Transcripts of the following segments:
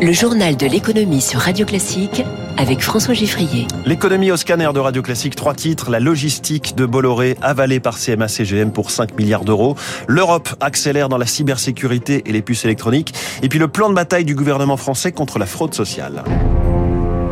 Le journal de l'économie sur Radio Classique avec François Giffrier. L'économie au scanner de Radio Classique, trois titres. La logistique de Bolloré avalée par CMA-CGM pour 5 milliards d'euros. L'Europe accélère dans la cybersécurité et les puces électroniques. Et puis le plan de bataille du gouvernement français contre la fraude sociale.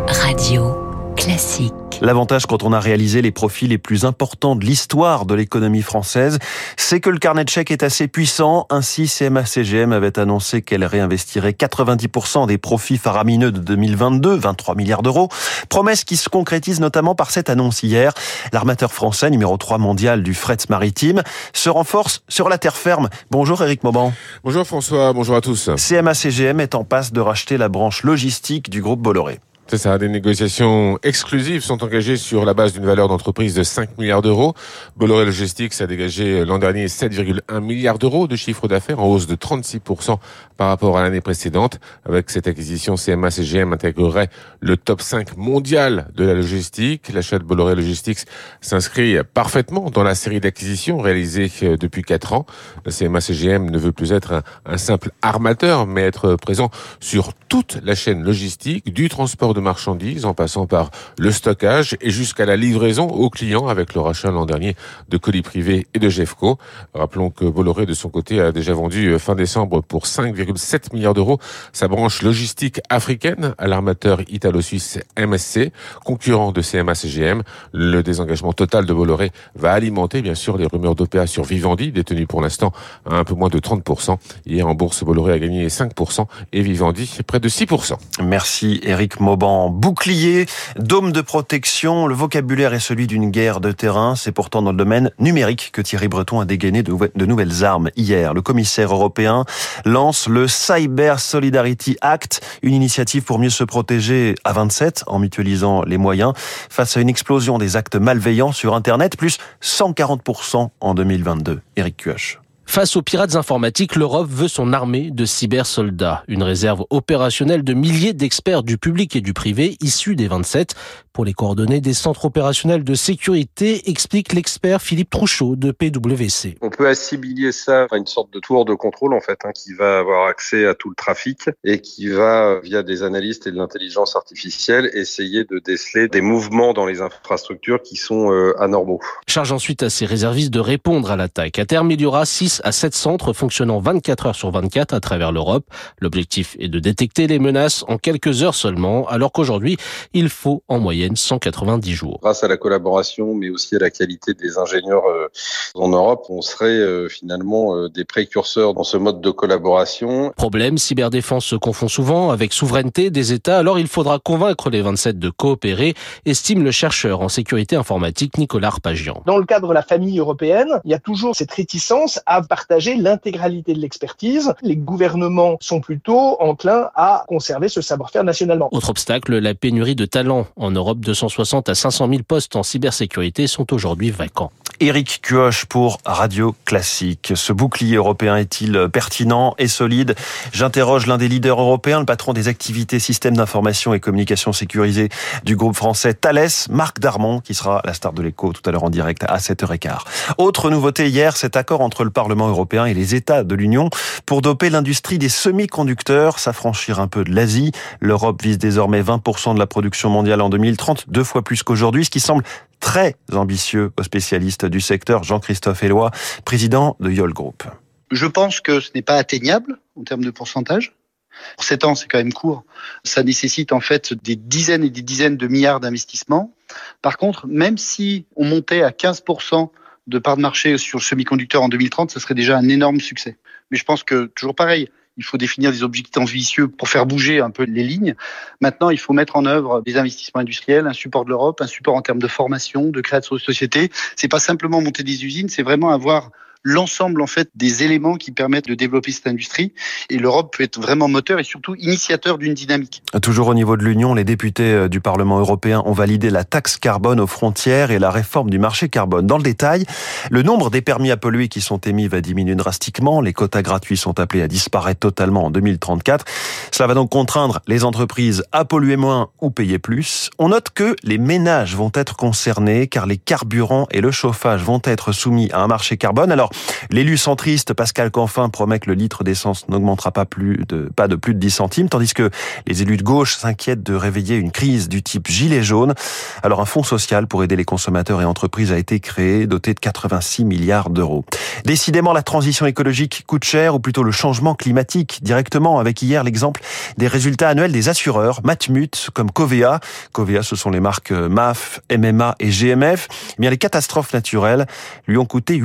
Radio Classique. L'avantage quand on a réalisé les profits les plus importants de l'histoire de l'économie française, c'est que le carnet de chèques est assez puissant. Ainsi, CMA-CGM avait annoncé qu'elle réinvestirait 90% des profits faramineux de 2022, 23 milliards d'euros. Promesse qui se concrétise notamment par cette annonce hier. L'armateur français, numéro 3 mondial du fret maritime, se renforce sur la terre ferme. Bonjour Eric Mauban. Bonjour François, bonjour à tous. CMA-CGM est en passe de racheter la branche logistique du groupe Bolloré. C'est ça, des négociations exclusives sont engagées sur la base d'une valeur d'entreprise de 5 milliards d'euros. Bolloré Logistics a dégagé l'an dernier 7,1 milliards d'euros de chiffre d'affaires en hausse de 36% par rapport à l'année précédente. Avec cette acquisition, CMA-CGM intégrerait le top 5 mondial de la logistique. L'achat de Bolloré Logistics s'inscrit parfaitement dans la série d'acquisitions réalisées depuis 4 ans. CMA-CGM ne veut plus être un, un simple armateur, mais être présent sur toute la chaîne logistique, du transport de marchandises en passant par le stockage et jusqu'à la livraison aux clients avec le rachat l'an dernier de colis privés et de Jeffco. Rappelons que Bolloré de son côté a déjà vendu euh, fin décembre pour 5,7 milliards d'euros sa branche logistique africaine à l'armateur italo-suisse MSC, concurrent de CMA-CGM. Le désengagement total de Bolloré va alimenter bien sûr les rumeurs d'OPA sur Vivendi, détenues pour l'instant à un peu moins de 30%. Hier en bourse, Bolloré a gagné 5% et Vivendi près de 6%. Merci Eric Mauban bouclier, dôme de protection, le vocabulaire est celui d'une guerre de terrain. C'est pourtant dans le domaine numérique que Thierry Breton a dégainé de nouvelles armes hier. Le commissaire européen lance le Cyber Solidarity Act, une initiative pour mieux se protéger à 27 en mutualisant les moyens face à une explosion des actes malveillants sur Internet, plus 140% en 2022. Eric Cuoche. Face aux pirates informatiques, l'Europe veut son armée de cybersoldats, une réserve opérationnelle de milliers d'experts du public et du privé issus des 27 pour les coordonnées des centres opérationnels de sécurité, explique l'expert Philippe Trouchot de PwC. On peut assimiler ça à une sorte de tour de contrôle en fait, hein, qui va avoir accès à tout le trafic et qui va, via des analystes et de l'intelligence artificielle, essayer de déceler des mouvements dans les infrastructures qui sont euh, anormaux. Charge ensuite à ces réservistes de répondre à l'attaque. À terme, il y aura 6 à 7 centres fonctionnant 24 heures sur 24 à travers l'Europe. L'objectif est de détecter les menaces en quelques heures seulement, alors qu'aujourd'hui, il faut en moyenne 190 jours. Grâce à la collaboration, mais aussi à la qualité des ingénieurs euh, en Europe, on serait euh, finalement euh, des précurseurs dans ce mode de collaboration. Problème, cyberdéfense se confond souvent avec souveraineté des États, alors il faudra convaincre les 27 de coopérer, estime le chercheur en sécurité informatique Nicolas Arpagian. Dans le cadre de la famille européenne, il y a toujours cette réticence à partager l'intégralité de l'expertise. Les gouvernements sont plutôt enclins à conserver ce savoir-faire nationalement. Autre obstacle, la pénurie de talents en Europe 260 à 500 000 postes en cybersécurité sont aujourd'hui vacants. Éric Cuoche pour Radio Classique. Ce bouclier européen est-il pertinent et solide? J'interroge l'un des leaders européens, le patron des activités systèmes d'information et communication sécurisées du groupe français Thales, Marc Darmon, qui sera la star de l'écho tout à l'heure en direct à 7h15. Autre nouveauté hier, cet accord entre le Parlement européen et les États de l'Union pour doper l'industrie des semi-conducteurs, s'affranchir un peu de l'Asie. L'Europe vise désormais 20% de la production mondiale en 2030, deux fois plus qu'aujourd'hui, ce qui semble très ambitieux aux spécialistes du secteur, Jean-Christophe Éloi, président de Yol Group. Je pense que ce n'est pas atteignable en termes de pourcentage. Pour 7 ans, c'est quand même court. Ça nécessite en fait des dizaines et des dizaines de milliards d'investissements. Par contre, même si on montait à 15% de part de marché sur le semi-conducteur en 2030, ce serait déjà un énorme succès. Mais je pense que, toujours pareil, il faut définir des objectifs ambitieux pour faire bouger un peu les lignes. Maintenant, il faut mettre en œuvre des investissements industriels, un support de l'Europe, un support en termes de formation, de création de sociétés. C'est pas simplement monter des usines, c'est vraiment avoir l'ensemble en fait des éléments qui permettent de développer cette industrie. Et l'Europe peut être vraiment moteur et surtout initiateur d'une dynamique. Toujours au niveau de l'Union, les députés euh, du Parlement européen ont validé la taxe carbone aux frontières et la réforme du marché carbone. Dans le détail, le nombre des permis à polluer qui sont émis va diminuer drastiquement. Les quotas gratuits sont appelés à disparaître totalement en 2034. Cela va donc contraindre les entreprises à polluer moins ou payer plus. On note que les ménages vont être concernés car les carburants et le chauffage vont être soumis à un marché carbone. Alors, L'élu centriste Pascal Canfin promet que le litre d'essence n'augmentera pas plus de, pas de plus de 10 centimes, tandis que les élus de gauche s'inquiètent de réveiller une crise du type gilet jaune. Alors un fonds social pour aider les consommateurs et entreprises a été créé, doté de 86 milliards d'euros. Décidément, la transition écologique coûte cher, ou plutôt le changement climatique directement, avec hier l'exemple des résultats annuels des assureurs, Matmut comme Covea. Covea, ce sont les marques MAF, MMA et GMF. Eh bien, les catastrophes naturelles lui ont coûté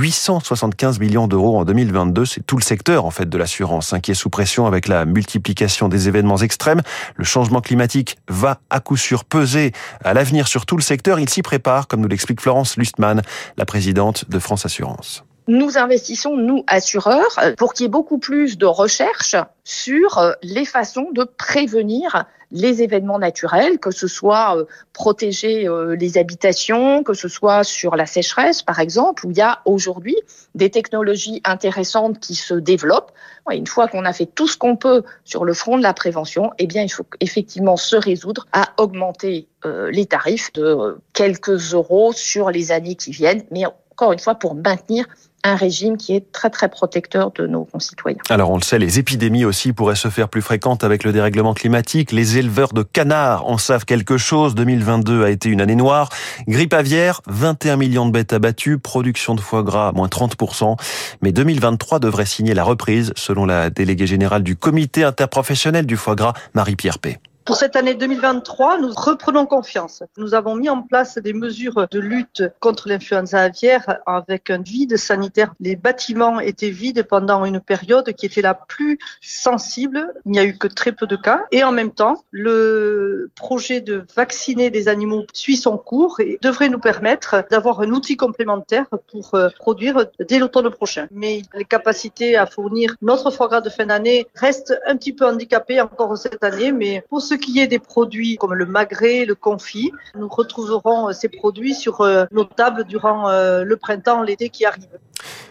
875 millions d'euros en 2022. C'est tout le secteur, en fait, de l'assurance, hein, qui est sous pression avec la multiplication des événements extrêmes. Le changement climatique va à coup sûr peser à l'avenir sur tout le secteur. Il s'y prépare, comme nous l'explique Florence Lustmann, la présidente de France Assurance nous investissons, nous, assureurs, pour qu'il y ait beaucoup plus de recherche sur euh, les façons de prévenir les événements naturels, que ce soit euh, protéger euh, les habitations, que ce soit sur la sécheresse, par exemple, où il y a aujourd'hui des technologies intéressantes qui se développent. Et une fois qu'on a fait tout ce qu'on peut sur le front de la prévention, eh bien, il faut effectivement se résoudre à augmenter les tarifs de quelques euros sur les années qui viennent, mais encore une fois pour maintenir un régime qui est très très protecteur de nos concitoyens. Alors on le sait, les épidémies aussi pourraient se faire plus fréquentes avec le dérèglement climatique. Les éleveurs de canards en savent quelque chose. 2022 a été une année noire. Grippe aviaire, 21 millions de bêtes abattues, production de foie gras moins 30%. Mais 2023 devrait signer la reprise, selon la déléguée générale du comité interprofessionnel du foie gras, Marie-Pierre P. Pour cette année 2023, nous reprenons confiance. Nous avons mis en place des mesures de lutte contre l'influenza aviaire avec un vide sanitaire. Les bâtiments étaient vides pendant une période qui était la plus sensible. Il n'y a eu que très peu de cas. Et en même temps, le projet de vacciner des animaux suit son cours et devrait nous permettre d'avoir un outil complémentaire pour euh, produire dès l'automne prochain. Mais les capacités à fournir notre gras de fin d'année restent un petit peu handicapées encore cette année. Mais pour ce qui est des produits comme le magret, le confit, nous retrouverons euh, ces produits sur euh, nos tables durant euh, le printemps, l'été qui arrive.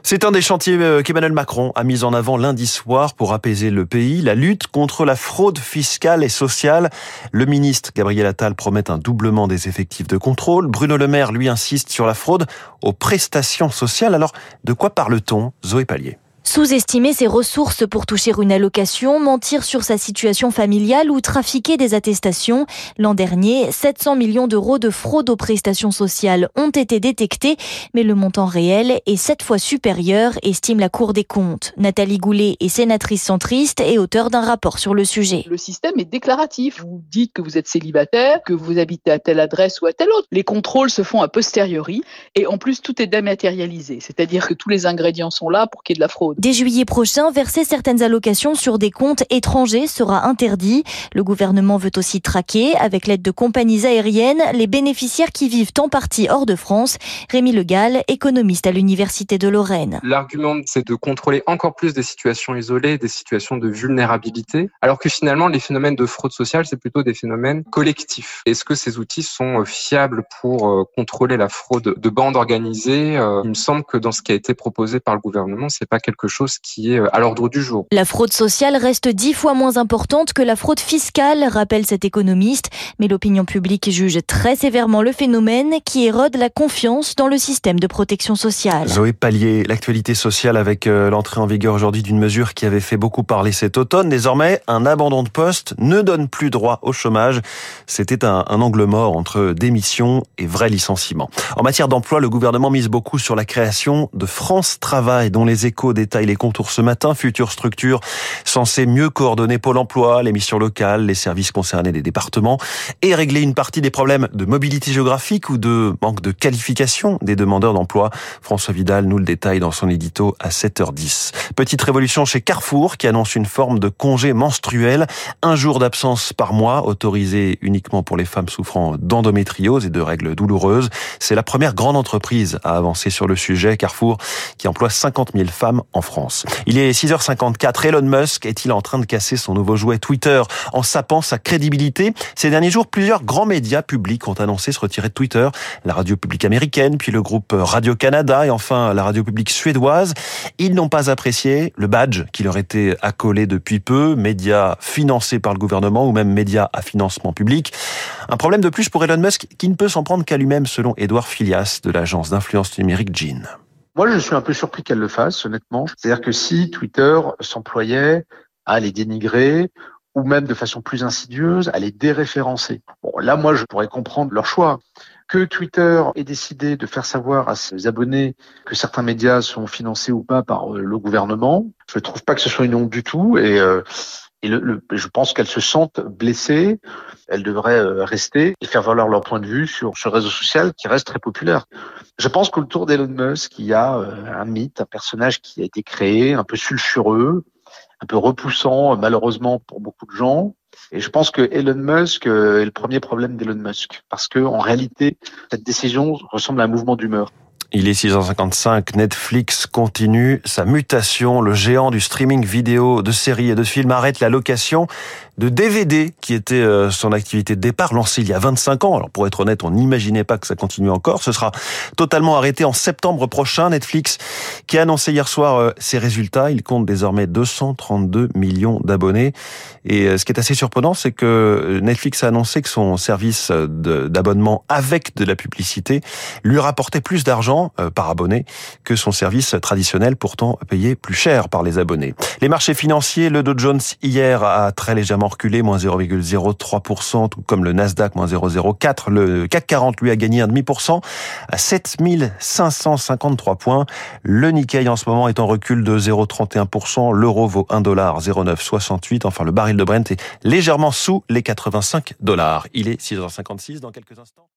C'est un des chantiers qu'Emmanuel Macron a mis en avant lundi soir pour apaiser le pays, la lutte contre la fraude fiscale et sociale. Le ministre Gabriel Attal promet un doublement des effectifs de contrôle. Bruno Le Maire, lui, insiste sur la fraude aux prestations sociales. Alors, de quoi parle-t-on Zoé Pallier? Sous-estimer ses ressources pour toucher une allocation, mentir sur sa situation familiale ou trafiquer des attestations. L'an dernier, 700 millions d'euros de fraude aux prestations sociales ont été détectés, mais le montant réel est sept fois supérieur, estime la Cour des comptes. Nathalie Goulet est sénatrice centriste et auteure d'un rapport sur le sujet. Le système est déclaratif. Vous dites que vous êtes célibataire, que vous habitez à telle adresse ou à telle autre. Les contrôles se font a posteriori et en plus tout est dématérialisé. C'est-à-dire que tous les ingrédients sont là pour qu'il y ait de la fraude. Dès juillet prochain, verser certaines allocations sur des comptes étrangers sera interdit. Le gouvernement veut aussi traquer, avec l'aide de compagnies aériennes, les bénéficiaires qui vivent en partie hors de France. Rémi Legal, économiste à l'Université de Lorraine. L'argument, c'est de contrôler encore plus des situations isolées, des situations de vulnérabilité, alors que finalement, les phénomènes de fraude sociale, c'est plutôt des phénomènes collectifs. Est-ce que ces outils sont euh, fiables pour euh, contrôler la fraude de bandes organisées euh, Il me semble que dans ce qui a été proposé par le gouvernement, c'est pas quelque chose qui est euh, à l'ordre du jour. La fraude sociale reste dix fois moins importante que la fraude fiscale, rappelle cet économiste, mais l'opinion publique juge très sévèrement le phénomène qui érode la confiance dans le système de protection sociale. Zoé Pallier, l'actualité sociale avec euh, l'entrée en vigueur aujourd'hui d'une mesure qui avait fait beaucoup parler cet automne. Désormais, un abandon de poste ne donne plus droit au chômage. C'était un, un angle mort entre démission et vrai licenciement. En matière d'emploi, le gouvernement mise beaucoup sur la création de France Travail, dont les échos détaillent les contours ce matin. Future structure censée mieux coordonner Pôle emploi, les missions locales, les services concernés des départements et régler une partie des problèmes de mobilité géographique ou de manque de qualification des demandeurs d'emploi. François Vidal nous le détaille dans son édito à 7h10. Petite révolution chez Carrefour qui annonce une forme de congé menstruel, un jour d'absence par mois autorisé uniquement pour les femmes souffrant d'endométriose et de règles douloureuses. C'est la première grande entreprise à avancer sur le sujet. Carrefour qui emploie 50 000 femmes en Il est 6h54. Elon Musk est-il en train de casser son nouveau jouet Twitter? En sapant sa crédibilité Ces derniers jours, plusieurs grands médias publics ont annoncé se retirer de Twitter. La radio publique américaine, puis le groupe Radio-Canada et enfin la radio publique suédoise. Ils n'ont pas apprécié le badge qui leur était accolé depuis peu, médias financés par le gouvernement ou même médias à financement public. Un problème de plus pour Elon Musk qui ne peut s'en prendre qu'à lui-même selon Edouard Filias de l'agence d'influence numérique Jean. Moi, je suis un peu surpris qu'elle le fasse, honnêtement. C'est-à-dire que si Twitter s'employait à les dénigrer ou même de façon plus insidieuse à les déréférencer. Bon, là, moi, je pourrais comprendre leur choix. Que Twitter ait décidé de faire savoir à ses abonnés que certains médias sont financés ou pas par euh, le gouvernement, je ne trouve pas que ce soit une honte du tout. Et, euh, et le, le, je pense qu'elles se sentent blessées. Elles devraient euh, rester et faire valoir leur point de vue sur ce réseau social qui reste très populaire. Je pense qu'autour d'Elon Musk, il y a un mythe, un personnage qui a été créé, un peu sulfureux, un peu repoussant malheureusement pour beaucoup de gens. Et je pense que Elon Musk est le premier problème d'Elon Musk parce que en réalité cette décision ressemble à un mouvement d'humeur. Il est 6h55, Netflix continue sa mutation. Le géant du streaming vidéo de séries et de films arrête la location de DVD qui était euh, son activité de départ, lancée il y a 25 ans. Alors pour être honnête, on n'imaginait pas que ça continue encore. Ce sera totalement arrêté en septembre prochain. Netflix qui a annoncé hier soir euh, ses résultats. Il compte désormais 232 millions d'abonnés. Et euh, ce qui est assez surprenant, c'est que Netflix a annoncé que son service d'abonnement avec de la publicité lui rapportait plus d'argent par abonné que son service traditionnel, pourtant payé plus cher par les abonnés. Les marchés financiers, le Dow Jones hier a très légèrement reculé, moins 0,03%, tout comme le Nasdaq, moins 0,04. Le CAC 40, lui, a gagné un demi pour cent à 7553 points. Le Nikkei, en ce moment, est en recul de 0,31%. L'euro vaut 1 dollar 0,968. Enfin, le baril de Brent est légèrement sous les 85 dollars. Il est 6h56 dans quelques instants.